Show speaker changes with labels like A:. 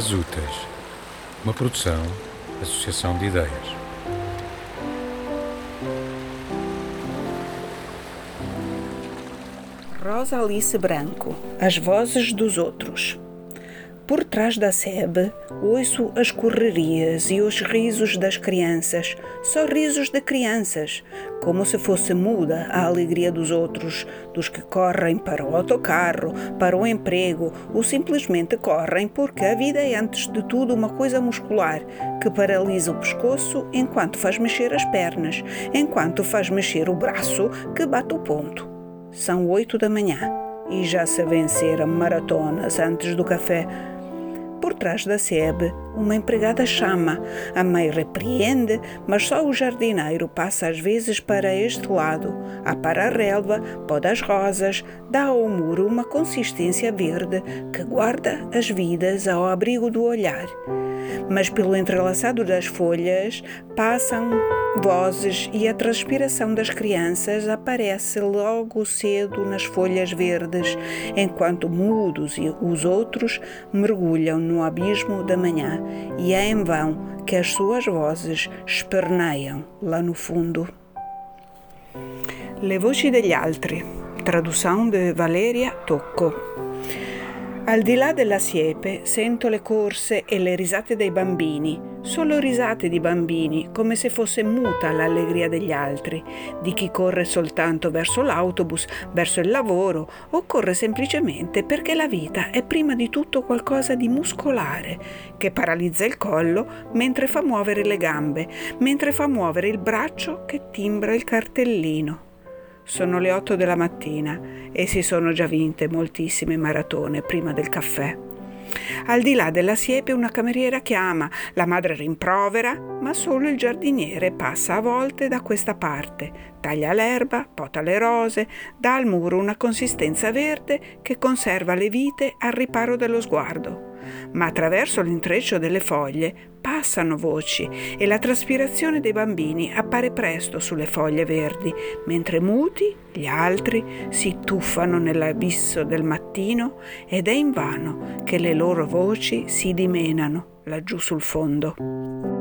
A: Dias Úteis, uma produção, associação de ideias.
B: Rosa Alice Branco, As Vozes dos Outros. Por trás da sebe, ouço as correrias e os risos das crianças, só risos de crianças, como se fosse muda a alegria dos outros, dos que correm para o autocarro, para o emprego, ou simplesmente correm porque a vida é antes de tudo uma coisa muscular que paralisa o pescoço enquanto faz mexer as pernas, enquanto faz mexer o braço que bate o ponto. São oito da manhã e já se venceram maratonas antes do café por trás da sebe, uma empregada chama. A mãe repreende, mas só o jardineiro passa às vezes para este lado. Apara a relva, poda as rosas, dá ao muro uma consistência verde que guarda as vidas ao abrigo do olhar mas pelo entrelaçado das folhas passam vozes e a transpiração das crianças aparece logo cedo nas folhas verdes, enquanto mudos e os outros mergulham no abismo da manhã, e é em vão que as suas vozes esperneiam lá no fundo. Le voci degli altri, tradução de Valeria Tocco. Al di là della siepe sento le corse e le risate dei bambini, solo risate di bambini, come se fosse muta l'allegria degli altri, di chi corre soltanto verso l'autobus, verso il lavoro o corre semplicemente perché la vita è prima di tutto qualcosa di muscolare, che paralizza il collo mentre fa muovere le gambe, mentre fa muovere il braccio che timbra il cartellino. Sono le 8 della mattina e si sono già vinte moltissime maratone prima del caffè. Al di là della siepe una cameriera chiama, la madre rimprovera, ma solo il giardiniere passa a volte da questa parte, taglia l'erba, pota le rose, dà al muro una consistenza verde che conserva le vite al riparo dello sguardo ma attraverso l'intreccio delle foglie passano voci e la traspirazione dei bambini appare presto sulle foglie verdi, mentre muti gli altri si tuffano nell'abisso del mattino ed è invano che le loro voci si dimenano laggiù sul fondo.